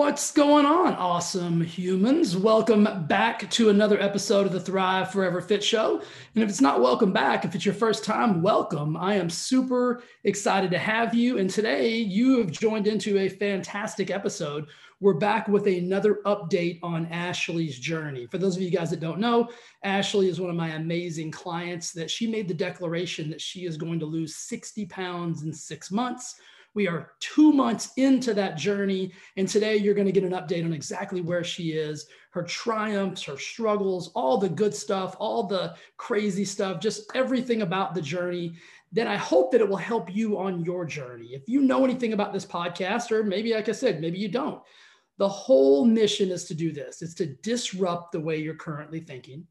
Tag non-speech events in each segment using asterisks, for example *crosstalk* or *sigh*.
What's going on, awesome humans? Welcome back to another episode of the Thrive Forever Fit Show. And if it's not welcome back, if it's your first time, welcome. I am super excited to have you. And today you have joined into a fantastic episode. We're back with another update on Ashley's journey. For those of you guys that don't know, Ashley is one of my amazing clients that she made the declaration that she is going to lose 60 pounds in six months we are two months into that journey. And today you're going to get an update on exactly where she is, her triumphs, her struggles, all the good stuff, all the crazy stuff, just everything about the journey. Then I hope that it will help you on your journey. If you know anything about this podcast, or maybe, like I said, maybe you don't, the whole mission is to do this it's to disrupt the way you're currently thinking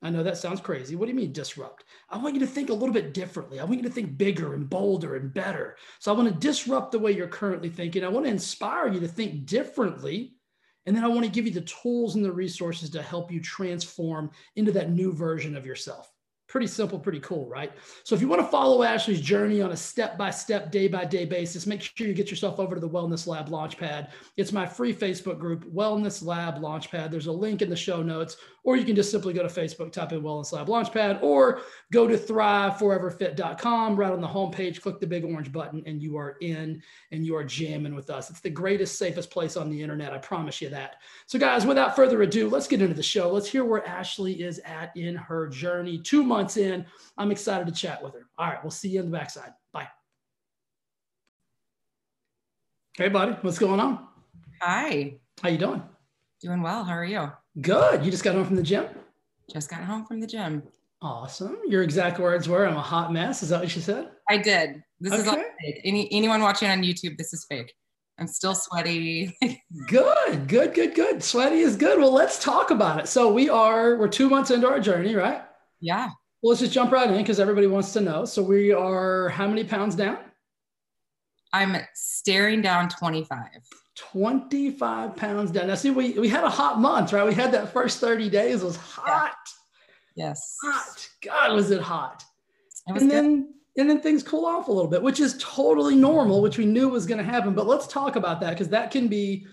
I know that sounds crazy. What do you mean disrupt? I want you to think a little bit differently. I want you to think bigger and bolder and better. So I want to disrupt the way you're currently thinking. I want to inspire you to think differently. And then I want to give you the tools and the resources to help you transform into that new version of yourself. Pretty simple, pretty cool, right? So if you want to follow Ashley's journey on a step-by-step, day-by-day basis, make sure you get yourself over to the Wellness Lab Launchpad. It's my free Facebook group, Wellness Lab Launchpad. There's a link in the show notes, or you can just simply go to Facebook, type in Wellness Lab Launchpad, or go to thriveforeverfit.com. Right on the homepage, click the big orange button, and you are in and you are jamming with us. It's the greatest, safest place on the internet. I promise you that. So, guys, without further ado, let's get into the show. Let's hear where Ashley is at in her journey. Two months in, I'm excited to chat with her. All right, we'll see you on the backside. Bye. Hey, buddy, what's going on? Hi. How you doing? Doing well. How are you? Good. You just got home from the gym? Just got home from the gym. Awesome. Your exact words were, "I'm a hot mess." Is that what you said? I did. This okay. is all fake. Any anyone watching on YouTube, this is fake. I'm still sweaty. *laughs* good, good, good, good. Sweaty is good. Well, let's talk about it. So we are we're two months into our journey, right? Yeah. Well, let's just jump right in because everybody wants to know. So we are how many pounds down? I'm staring down 25. 25 pounds down. Now, see, we, we had a hot month, right? We had that first 30 days was hot. Yeah. Yes. Hot. God, was it hot. It was and good. then and then things cool off a little bit, which is totally normal, which we knew was going to happen. But let's talk about that because that can be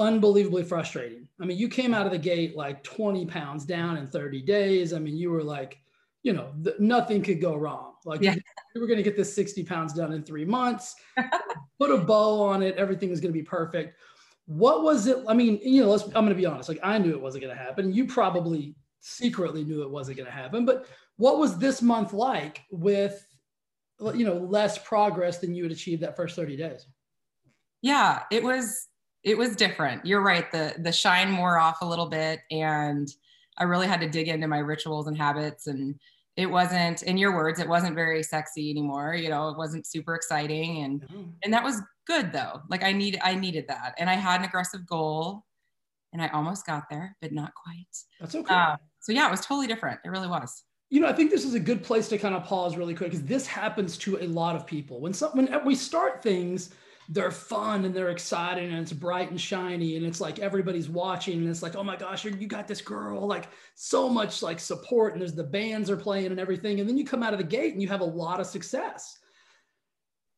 unbelievably frustrating. I mean, you came out of the gate like 20 pounds down in 30 days. I mean, you were like, you know, th- nothing could go wrong. Like yeah. we were going to get this 60 pounds done in three months, *laughs* put a bow on it. Everything was going to be perfect. What was it? I mean, you know, I'm going to be honest. Like I knew it wasn't going to happen. You probably secretly knew it wasn't going to happen. But what was this month like with, you know, less progress than you had achieved that first 30 days? Yeah, it was, it was different. You're right. The, the shine wore off a little bit and I really had to dig into my rituals and habits and it wasn't in your words it wasn't very sexy anymore you know it wasn't super exciting and and that was good though. Like i need i needed that and i had an aggressive goal and i almost got there but not quite. That's okay. Uh, so yeah it was totally different. It really was. You know i think this is a good place to kind of pause really quick because this happens to a lot of people. When some when we start things they're fun and they're exciting and it's bright and shiny and it's like everybody's watching and it's like oh my gosh you got this girl like so much like support and there's the bands are playing and everything and then you come out of the gate and you have a lot of success.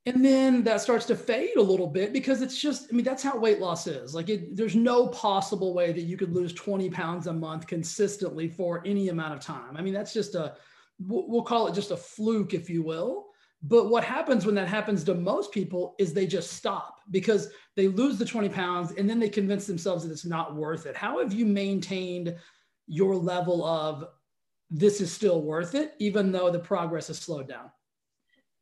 And then that starts to fade a little bit because it's just i mean that's how weight loss is. Like it, there's no possible way that you could lose 20 pounds a month consistently for any amount of time. I mean that's just a we'll call it just a fluke if you will but what happens when that happens to most people is they just stop because they lose the 20 pounds and then they convince themselves that it's not worth it. How have you maintained your level of this is still worth it, even though the progress has slowed down?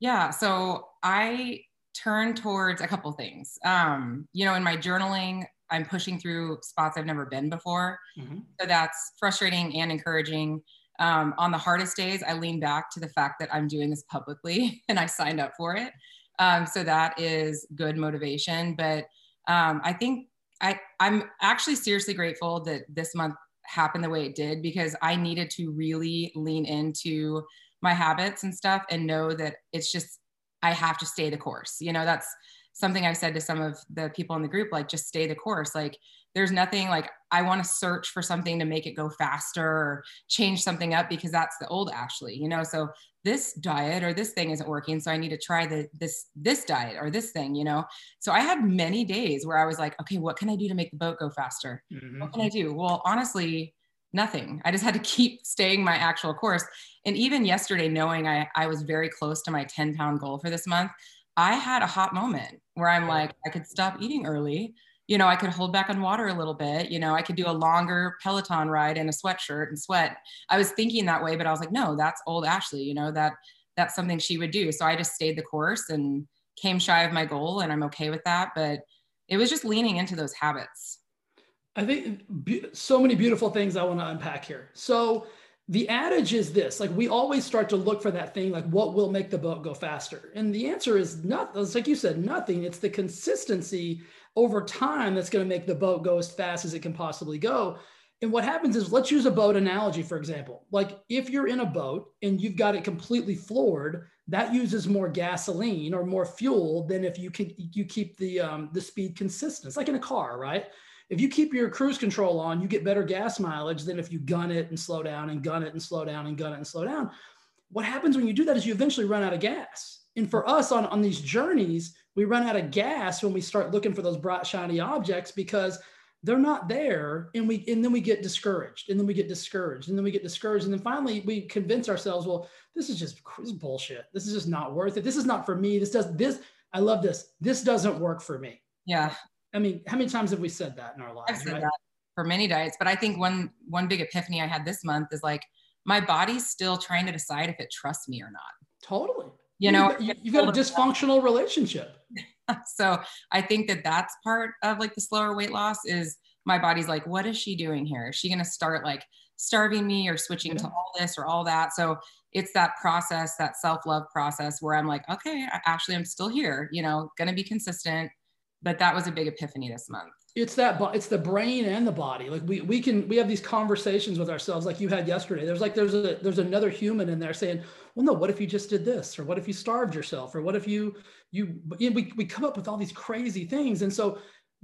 Yeah. So I turn towards a couple things. Um, you know, in my journaling, I'm pushing through spots I've never been before. Mm-hmm. So that's frustrating and encouraging. Um, on the hardest days, I lean back to the fact that I'm doing this publicly *laughs* and I signed up for it. Um, so that is good motivation. But um, I think I, I'm actually seriously grateful that this month happened the way it did because I needed to really lean into my habits and stuff and know that it's just, I have to stay the course. You know, that's something I've said to some of the people in the group, like just stay the course. Like there's nothing like I want to search for something to make it go faster or change something up because that's the old Ashley, you know. So this diet or this thing isn't working, so I need to try the this this diet or this thing, you know. So I had many days where I was like, okay, what can I do to make the boat go faster? Mm-hmm. What can I do? Well, honestly, nothing. I just had to *laughs* keep staying my actual course. And even yesterday, knowing I, I was very close to my 10 pound goal for this month, I had a hot moment where I'm like, I could stop eating early. You know, I could hold back on water a little bit. You know, I could do a longer Peloton ride in a sweatshirt and sweat. I was thinking that way, but I was like, no, that's old Ashley. You know, that that's something she would do. So I just stayed the course and came shy of my goal, and I'm okay with that. But it was just leaning into those habits. I think so many beautiful things I want to unpack here. So the adage is this like we always start to look for that thing like what will make the boat go faster? And the answer is not it's like you said nothing. It's the consistency over time that's going to make the boat go as fast as it can possibly go. And what happens is let's use a boat analogy for example. Like if you're in a boat and you've got it completely floored that uses more gasoline or more fuel than if you can you keep the um, the speed consistent. It's like in a car right if you keep your cruise control on, you get better gas mileage than if you gun it and slow down and gun it and slow down and gun it and slow down. What happens when you do that is you eventually run out of gas. And for us on, on these journeys, we run out of gas when we start looking for those bright, shiny objects because they're not there. And we and then we get discouraged. And then we get discouraged. And then we get discouraged. And then finally we convince ourselves, well, this is just this is bullshit. This is just not worth it. This is not for me. This does this. I love this. This doesn't work for me. Yeah. I mean, how many times have we said that in our lives? I've said right? that for many diets, but I think one one big epiphany I had this month is like my body's still trying to decide if it trusts me or not. Totally. You know, you, you've got a *laughs* dysfunctional relationship. *laughs* so I think that that's part of like the slower weight loss is my body's like, what is she doing here? Is she going to start like starving me or switching yeah. to all this or all that? So it's that process, that self love process where I'm like, okay, actually, I'm still here, you know, going to be consistent, but that was a big epiphany this month. It's that it's the brain and the body. Like we we can we have these conversations with ourselves like you had yesterday. There's like there's a there's another human in there saying well no what if you just did this? Or what if you starved yourself? Or what if you you, you know, we, we come up with all these crazy things. And so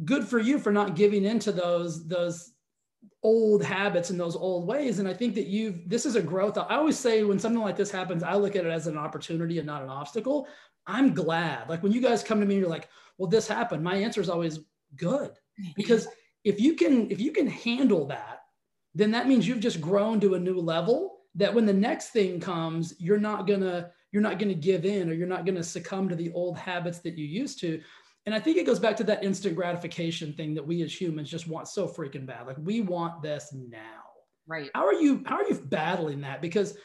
good for you for not giving into those those old habits and those old ways. And i think that you've this is a growth. I always say when something like this happens i look at it as an opportunity and not an obstacle. I'm glad. Like when you guys come to me and you're like well this happened. My answer is always good. Because if you can if you can handle that then that means you've just grown to a new level that when the next thing comes you're not gonna you're not gonna give in or you're not gonna succumb to the old habits that you used to. And i think it goes back to that instant gratification thing that we as humans just want so freaking bad. Like we want this now. Right. How are you how are you battling that? Because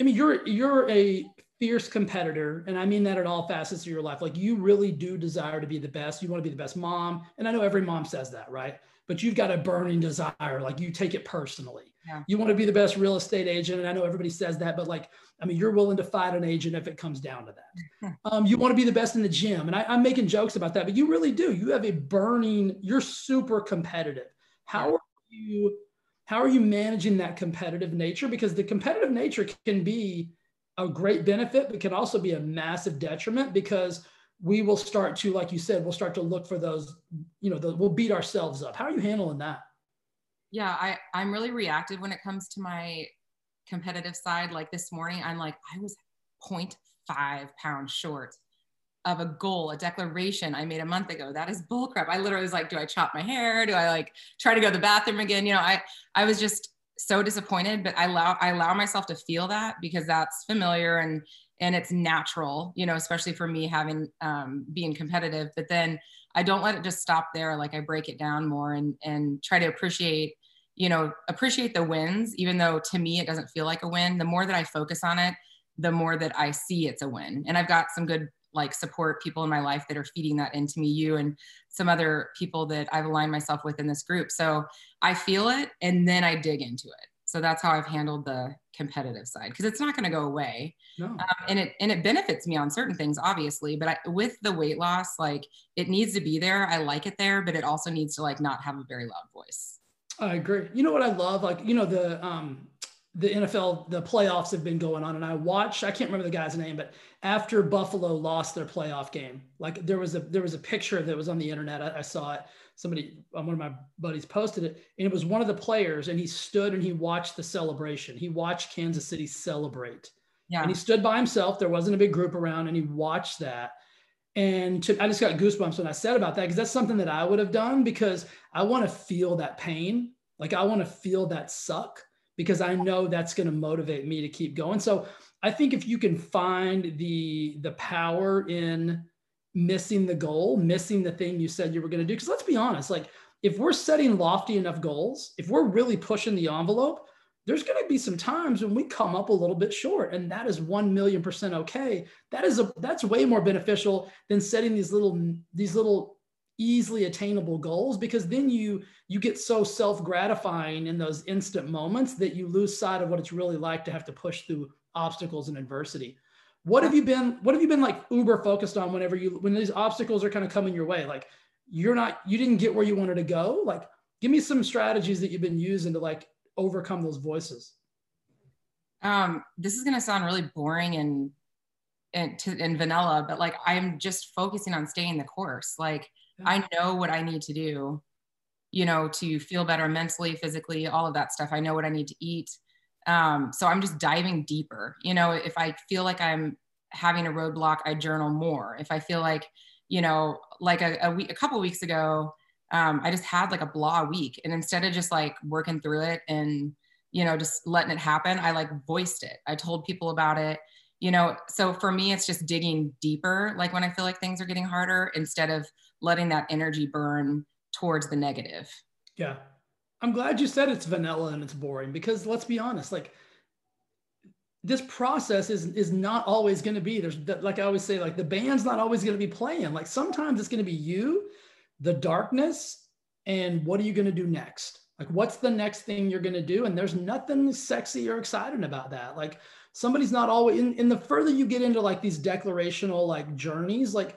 i mean you're you're a fierce competitor and i mean that at all facets of your life. Like you really do desire to be the best. You want to be the best mom and i know every mom says that right? But you've got a burning desire like you take it personally. Yeah. you want to be the best real estate agent and i know everybody says that but like i mean you're willing to fight an agent if it comes down to that. *laughs* Um, you want to be the best in the gym and I, i'm making jokes about that but you really do. You have a burning you're super competitive. How are you how are you managing that competitive nature? Because the competitive nature can be a great benefit, but can also be a massive detriment because we will start to, like you said, we'll start to look for those, you know, the, we'll beat ourselves up. How are you handling that? Yeah, I, I'm really reactive when it comes to my competitive side. Like this morning, I'm like, I was 0.5 pounds short of a goal, a declaration I made a month ago. That is bullcrap. I literally was like, do I chop my hair? Do I like try to go to the bathroom again? You know, I I was just so disappointed, but I allow I allow myself to feel that because that's familiar and and it's natural, you know, especially for me having um, being competitive. But then I don't let it just stop there. Like I break it down more and and try to appreciate, you know, appreciate the wins, even though to me it doesn't feel like a win. The more that I focus on it, the more that I see it's a win. And I've got some good like support people in my life that are feeding that into me you and some other people that i've aligned myself with in this group. So i feel it and then i dig into it. So that's how i've handled the competitive side because it's not going to go away. No. um, and it and it benefits me on certain things obviously but I, with the weight loss like it needs to be there. I like it there but it also needs to like not have a very loud voice. I agree. You know what i love? Like you know the um the NFL, the playoffs have been going on, and I watched. I can't remember the guy's name, but after Buffalo lost their playoff game, like there was a there was a picture that was on the internet. I, I saw it. Somebody, um, one of my buddies posted it, and it was one of the players, and he stood and he watched the celebration. He watched Kansas City celebrate, yeah. and he stood by himself. There wasn't a big group around, and he watched that. And to, I just got goosebumps when I said about that because that's something that I would have done because I want to feel that pain. Like I want to feel that suck because I know that's going to motivate me to keep going. So I think if you can find the the power in missing the goal, missing the thing you said you were going to do, because let's be honest, like if we're setting lofty enough goals, if we're really pushing the envelope, there's going to be some times when we come up a little bit short and that is 1 million percent okay that is a that's way more beneficial than setting these little these little easily attainable goals because then you you get so self-gratifying in those instant moments that you lose sight of what it's really like to have to push through obstacles and adversity. What have you been what have you been like uber focused on whenever you when these obstacles are kind of coming your way? Like you're not you didn't get where you wanted to go? Like give me some strategies that you've been using to like overcome those voices. Um this is going to sound really boring and and to and vanilla but like i'm just focusing on staying the course. Like I know what I need to do, you know, to feel better mentally, physically, all of that stuff. I know what I need to eat. Um, so I'm just diving deeper. You know, if I feel like I'm having a roadblock, I journal more. If I feel like, you know, like a, a week, a couple weeks ago, um, I just had like a blah week, and instead of just like working through it and you know just letting it happen, I like voiced it. I told people about it you know so for me it's just digging deeper like when i feel like things are getting harder instead of letting that energy burn towards the negative. Yeah. I'm glad you said it's vanilla and it's boring because let's be honest like this process is is not always going to be there's like i always say like the band's not always going to be playing. Like sometimes it's going to be you the darkness and what are you going to do next? Like what's the next thing you're going to do? And there's nothing sexy or exciting about that. Like somebody's not always in, in the further you get into like these declarational like journeys like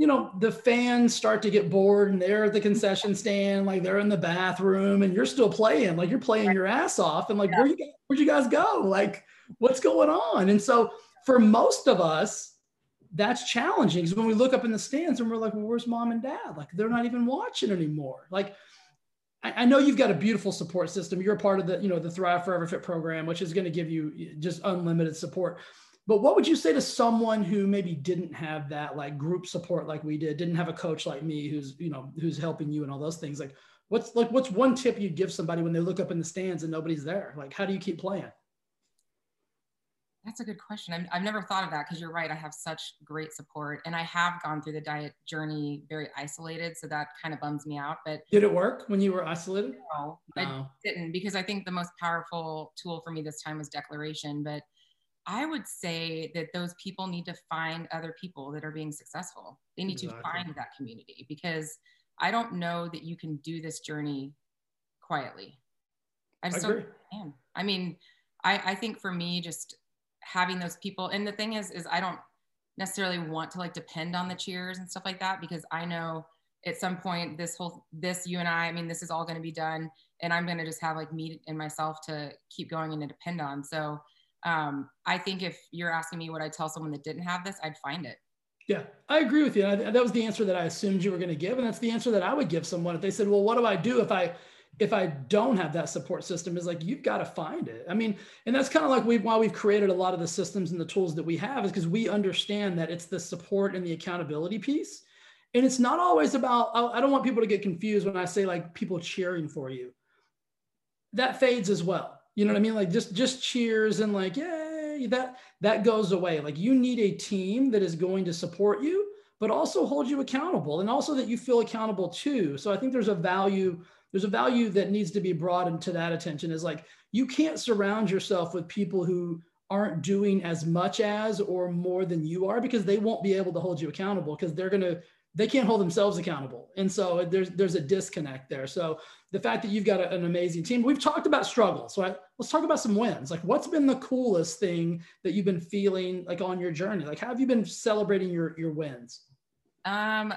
you know the fans start to get bored and they're at the concession stand like they're in the bathroom and you're still playing like you're playing your ass off and like yeah. where you where'd you guys go like what's going on and so for most of us that's challenging because when we look up in the stands and we're like well where's mom and dad like they're not even watching anymore like I, know you've got a beautiful support system. You're a part of the, you know, the Thrive Forever Fit program, which is going to give you just unlimited support. But what would you say to someone who maybe didn't have that like group support like we did, didn't have a coach like me who's, you know, who's helping you and all those things? Like what's like what's one tip you'd give somebody when they look up in the stands and nobody's there? Like how do you keep playing? That's a good question. I've, I've never thought of that because you're right. I have such great support and I have gone through the diet journey very isolated. So that kind of bums me out. But did it work when you were isolated? No, no. I didn't because I think the most powerful tool for me this time was declaration. But I would say that those people need to find other people that are being successful. They need exactly. to find that community because I don't know that you can do this journey quietly. I just I don't. I mean, I, I think for me, just having those people and the thing is is i don't necessarily want to like depend on the cheers and stuff like that because i know at some point this whole this you and i i mean this is all going to be done and i'm going to just have like me and myself to keep going and to depend on so um, i think if you're asking me what i tell someone that didn't have this i'd find it yeah, I agree with you. I, that was the answer that I assumed you were going to give, and that's the answer that I would give someone if they said, "Well, what do I do if I if I don't have that support system is like you've got to find it. I mean, and that's kind of like we why we've created a lot of the systems and the tools that we have is because we understand that it's the support and the accountability piece. And it's not always about I don't want people to get confused when I say like people cheering for you. That fades as well. You know what I mean? Like just just cheers and like yay, that that goes away. Like you need a team that is going to support you but also hold you accountable and also that you feel accountable too. So I think there's a value there's a value that needs to be brought into that attention is like you can't surround yourself with people who aren't doing as much as or more than you are because they won't be able to hold you accountable because they're going to they can't hold themselves accountable. And so there's there's a disconnect there. So the fact that you've got a, an amazing team we've talked about struggles so I, let's talk about some wins. Like what's been the coolest thing that you've been feeling like on your journey? Like how have you been celebrating your your wins? Um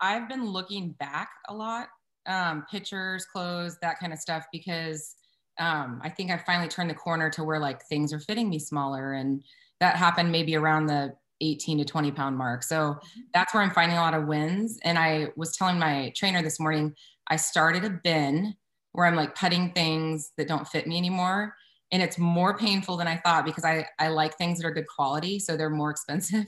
i've been looking back a lot um, pictures, clothes, that kind of stuff, because um, I think I finally turned the corner to where like things are fitting me smaller. And that happened maybe around the 18 to 20 pound mark. So mm-hmm. that's where I'm finding a lot of wins. And I was telling my trainer this morning, I started a bin where I'm like putting things that don't fit me anymore. And it's more painful than I thought because I, I like things that are good quality. So they're more *laughs* expensive.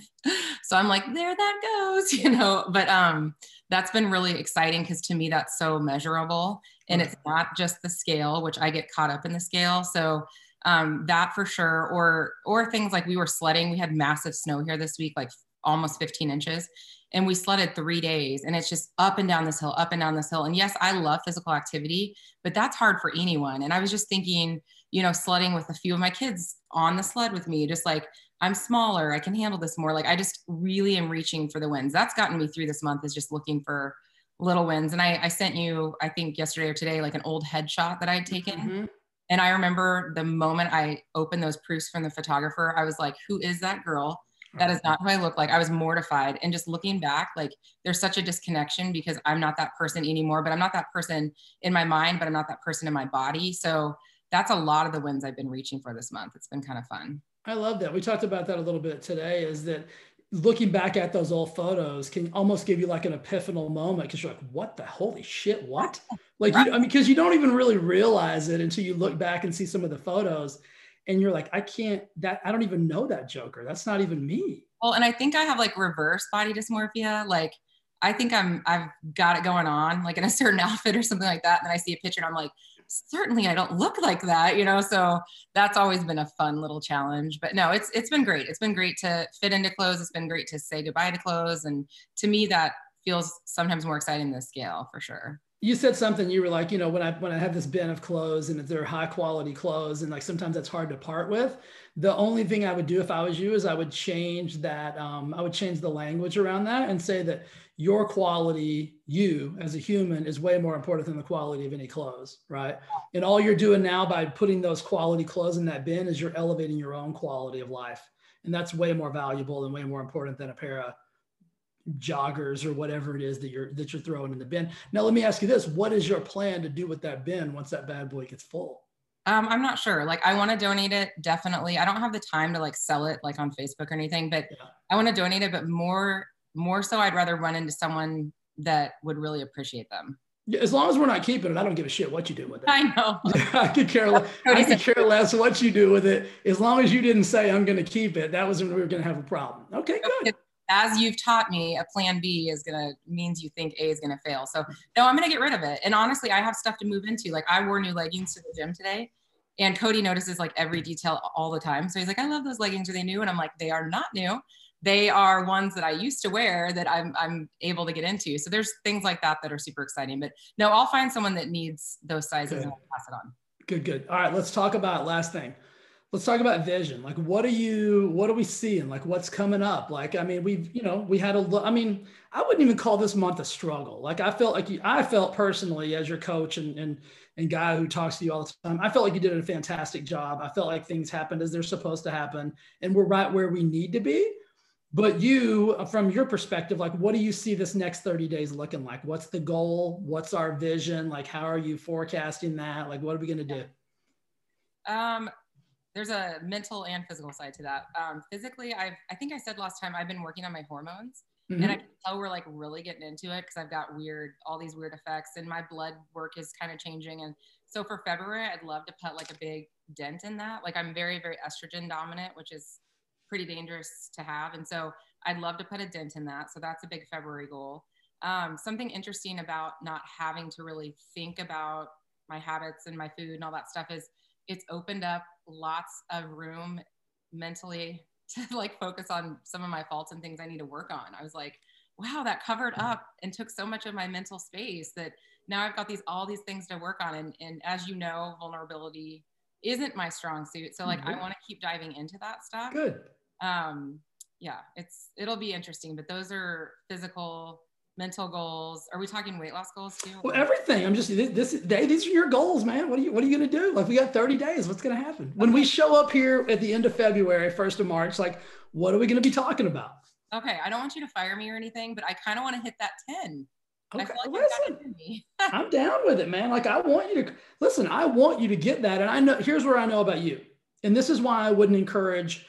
so I'm like, there that goes, *laughs* you know, but um, that's been really exciting because to me, that's so measurable and it's not just the scale, which I get caught up in the scale. So um, that for sure, or, or things like we were sledding, we had massive snow here this week, like almost 15 inches and we sledded three days and it's just up and down this hill up and down this hill. And yes i love physical activity but that's hard for anyone. And i was just thinking you know sledding with a few of my kids on the sled with me just like i'm smaller i can handle this more. Like i just really am reaching for the wins that's gotten me through this month is just looking for little wins and i, I sent you i think yesterday or today like an old headshot that i had taken. Mm-hmm. And i remember the moment i opened those proofs from the photographer i was like who is that girl that is not who I look like. I was mortified. And just looking back, like there's such a disconnection because I'm not that person anymore, but I'm not that person in my mind, but I'm not that person in my body. So that's a lot of the wins I've been reaching for this month. It's been kind of fun. I love that. We talked about that a little bit today is that looking back at those old photos can almost give you like an epiphanal moment because you're like, what the holy shit? What? Like, you, I mean, because you don't even really realize it until you look back and see some of the photos and you're like, I can't that I don't even know that Joker. That's not even me. Well, and I think I have like reverse body dysmorphia. Like I think I'm I've got it going on like in a certain *laughs* outfit or something like that. And then I see a picture and I'm like, certainly I don't look like that, you know. So that's always been a fun little challenge. But no, it's it's been great. It's been great to fit into clothes. It's been great to say goodbye to clothes. And to me, that feels sometimes more exciting than scale for sure you said something you were like you know when i when i have this bin of clothes and they're high quality clothes and like sometimes that's hard to part with the only thing i would do if i was you is i would change that um, i would change the language around that and say that your quality you as a human is way more important than the quality of any clothes right and all you're doing now by putting those quality clothes in that bin is you're elevating your own quality of life and that's way more valuable and way more important than a pair of joggers or whatever it is that you're that you're throwing in the bin. Now let me ask you this: What is your plan to do with that bin once that bad boy gets full? Um, I'm not sure. Like I want to donate it definitely. I don't have the time to like sell it like on Facebook or anything, but yeah. I want to donate it. But more more so, I'd rather run into someone that would really appreciate them. Yeah, as long as we're not keeping it, I don't give a shit what you do with it. I know. *laughs* I could care. less. *laughs* I could care less what you do with it, as long as you didn't say I'm going to keep it. That was when we were going to have a problem. Okay, good as you've taught me, a plan B is gonna means you think A is gonna fail. So no, I'm gonna get rid of it. And honestly, I have stuff to move into. Like I wore new leggings to the gym today, and Cody notices like every detail all the time. So he's like, I love those leggings. Are they new? And I'm like, they are not new. They are ones that I used to wear that I'm I'm able to get into. So there's things like that that are super exciting. But no, I'll find someone that needs those sizes good. and I'll pass it on. Good, good. All right, let's talk about last thing let's talk about vision like what are you what are we seeing like what's coming up like i mean we've you know we had a i mean i wouldn't even call this month a struggle like i felt like you, i felt personally as your coach and and and guy who talks to you all the time i felt like you did a fantastic job i felt like things happened as they're supposed to happen and we're right where we need to be but you from your perspective like what do you see this next 30 days looking like what's the goal what's our vision like how are you forecasting that like what are we going to do um there's a mental and physical side to that. Um, physically, I've I think I said last time I've been working on my hormones, mm-hmm. and I can tell we're like really getting into it because I've got weird all these weird effects, and my blood work is kind of changing. And so for February, I'd love to put like a big dent in that. Like I'm very very estrogen dominant, which is pretty dangerous to have, and so I'd love to put a dent in that. So that's a big February goal. Um, something interesting about not having to really think about my habits and my food and all that stuff is it's opened up lots of room mentally *laughs* to like focus on some of my faults and things I need to work on. I was like, wow, that covered up and took so much of my mental space that now I've got these all these things to work on. And, and as you know, vulnerability isn't my strong suit. So like mm-hmm. I want to keep diving into that stuff. Good. Um, yeah, it's it'll be interesting, but those are physical mental goals. Are we talking weight loss goals too? Well everything. I'm just this, this these are your goals man. What are you what are you to do? Like we got 30 days. What's to happen? When we show up here at the end of february 1st of march like what are we to be talking about? Okay i don't want you to fire me or anything but i kind of want to hit that 10 Okay. Like listen, *laughs* I'm down with it, man. Like I want you to listen. I want you to get that, and I know. Here's where I know about you, and this is why I wouldn't encourage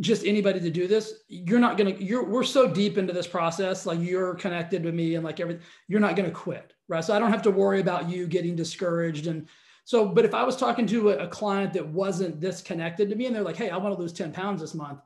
just anybody to do this. You're not gonna. You're we're so deep into this process. Like you're connected with me, and like everything. You're not gonna quit, right? So I don't have to worry about you getting discouraged and. So, but if I was talking to a, a client that wasn't this connected to me, and they're like, "Hey, I want to lose 10 pounds this month,"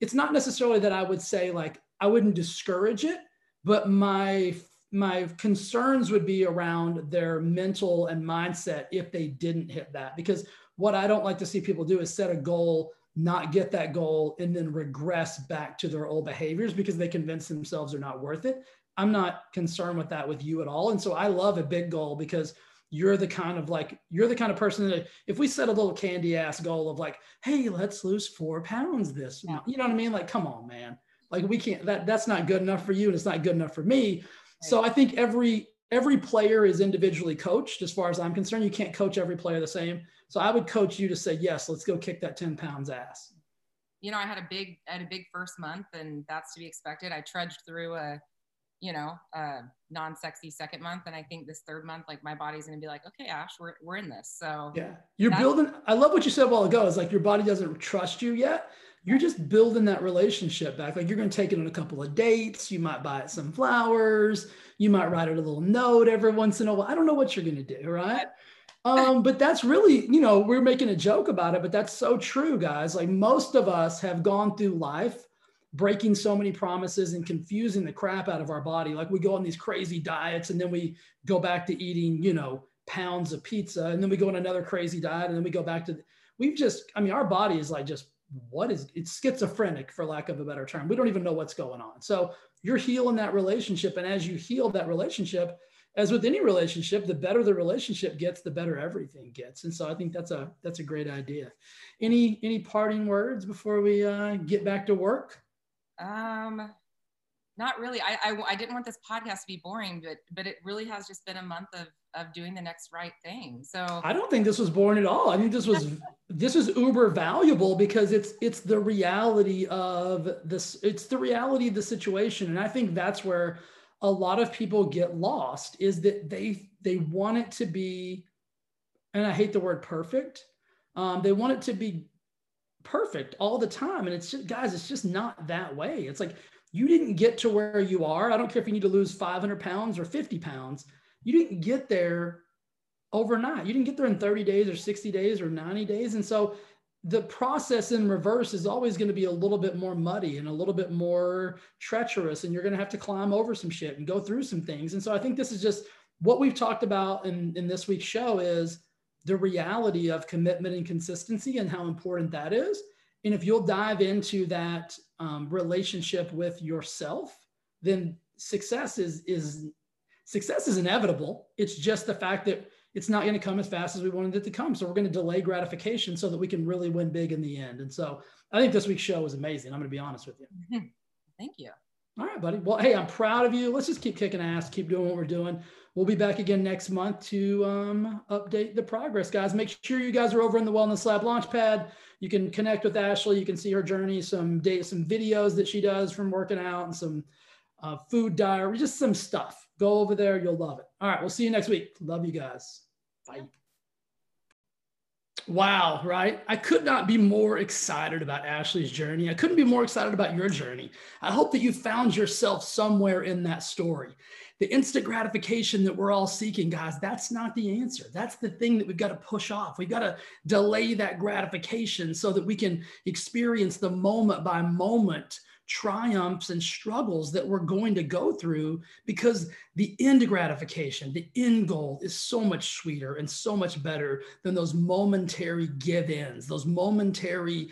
it's not necessarily that I would say like I wouldn't discourage it, but my my concerns would be around their mental and mindset if they didn't hit that because what i don't like to see people do is set a goal not get that goal and then regress back to their old behaviors because they convince themselves they're not worth it. I'm not concerned with that with you at all. And so i love a big goal because you're the kind of like you're the kind of person that if we set a little candy ass goal of like hey let's lose four pounds this yeah. you know what i mean? Like come on man. Like we can't that that's not good enough for you and it's not good enough for me. So I think every every player is individually coached as far as I'm concerned. You can't coach every player the same. So I would coach you to say, yes, let's go kick that 10 pounds ass. You know, I had a big, I had a big first month and that's to be expected. I trudged through a, you know, a non-sexy second month. And I think this third month, like my body's going to be like, okay, Ash, we're, we're in this. So yeah, you're building. I love what you said a while ago. It's like your body doesn't trust you yet you're just building that relationship back. Like you're going to take it on a couple of dates. You might buy it some flowers. You might write it a little note every once in a while. I don't know what you're going to do, right? Um, but that's really, you know, we're making a joke about it, but that's so true, guys. Like most of us have gone through life breaking so many promises and confusing the crap out of our body. Like we go on these crazy diets and then we go back to eating, you know, pounds of pizza and then we go on another crazy diet and then we go back to, we've just, I mean, our body is like just what is it's schizophrenic for lack of a better term we don't even know what's going on so you're healing that relationship. And as you heal that relationship as with any relationship the better the relationship gets the better everything gets. And so i think that's a that's a great idea. Any any parting words before we uh, get back to work? Um not really I, I i didn't want this podcast to be boring but but it really has just been a month of of doing the next right thing. So I don't think this was boring at all. I think this was *laughs* this is uber valuable because it's it's the reality of this it's the reality of the situation and I think that's where a lot of people get lost is that they they want it to be and I hate the word perfect. Um, they want it to be perfect all the time and it's just guys it's just not that way. It's like you didn't get to where you are. I don't care if you need to lose 500 pounds or 50 pounds you didn't get there overnight. You didn't get there in 30 days or 60 days or 90 days. And so the process in reverse is always going to be a little bit more muddy and a little bit more treacherous. And you're going to have to climb over some shit and go through some things. And so I think this is just what we've talked about in, in this week's show is the reality of commitment and consistency and how important that is. And if you'll dive into that um, relationship with yourself, then success is is success is inevitable. It's just the fact that it's not going to come as fast as we wanted it to come. So we're going to delay gratification so that we can really win big in the end. And so I think this week's show was amazing. I'm going to be honest with you. Thank you. All right, buddy. Well, hey, I'm proud of you. Let's just keep kicking ass, keep doing what we're doing. We'll be back again next month to um, update the progress, guys. Make sure you guys are over in the Wellness Lab Launchpad. You can connect with Ashley. You can see her journey, some data, some videos that she does from working out, and some uh, food diary, just some stuff. Go over there. You'll love it. All right. We'll see you next week. Love you guys. Bye. Wow, right? I could not be more excited about Ashley's journey. I couldn't be more excited about your journey. I hope that you found yourself somewhere in that story. The instant gratification that we're all seeking, guys, that's not the answer. That's the thing that we've got to push off. We've got to delay that gratification so that we can experience the moment by moment triumphs and struggles that we're going to go through because the end gratification, the end goal is so much sweeter and so much better than those momentary give ins, those momentary,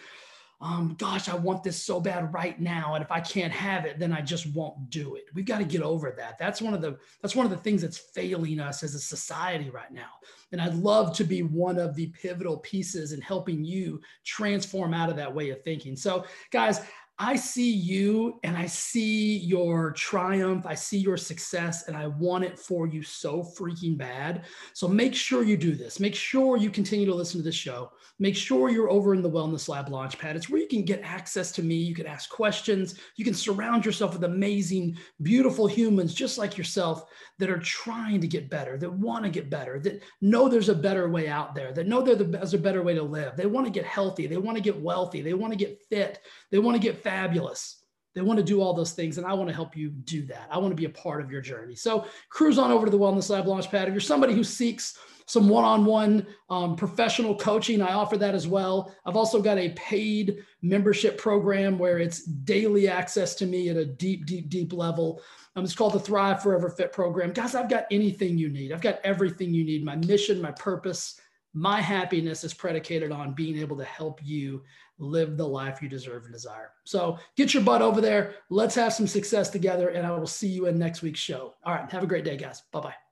um, gosh, I want this so bad right now. And if I can't have it, then I just won't do it. We've got to get over that. That's one of the that's one of the things that's failing us as a society right now. And I'd love to be one of the pivotal pieces in helping you transform out of that way of thinking. So, guys, I see you and I see your triumph. I see your success and I want it for you so freaking bad. So make sure you do this. Make sure you continue to listen to this show. Make sure you're over in the Wellness Lab Launchpad. It's where you can get access to me. You can ask questions. You can surround yourself with amazing, beautiful humans just like yourself that are trying to get better, that want to get better, that know there's a better way out there, that know there's a better way to live. They want to get healthy. They want to get wealthy. They want to get fit. They want to get fabulous. They want to do all those things, and I want to help you do that. I want to be a part of your journey. So cruise on over to the Wellness Lab Launchpad. If you're somebody who seeks some one-on-one um, professional coaching, I offer that as well. I've also got a paid membership program where it's daily access to me at a deep, deep, deep level. Um, it's called the Thrive Forever Fit program. Guys, I've got anything you need. I've got everything you need. My mission, my purpose, my happiness is predicated on being able to help you live the life you deserve and desire. So get your butt over there. Let's have some success together, and I will see you in next week's show. All right. Have a great day, guys. Bye bye.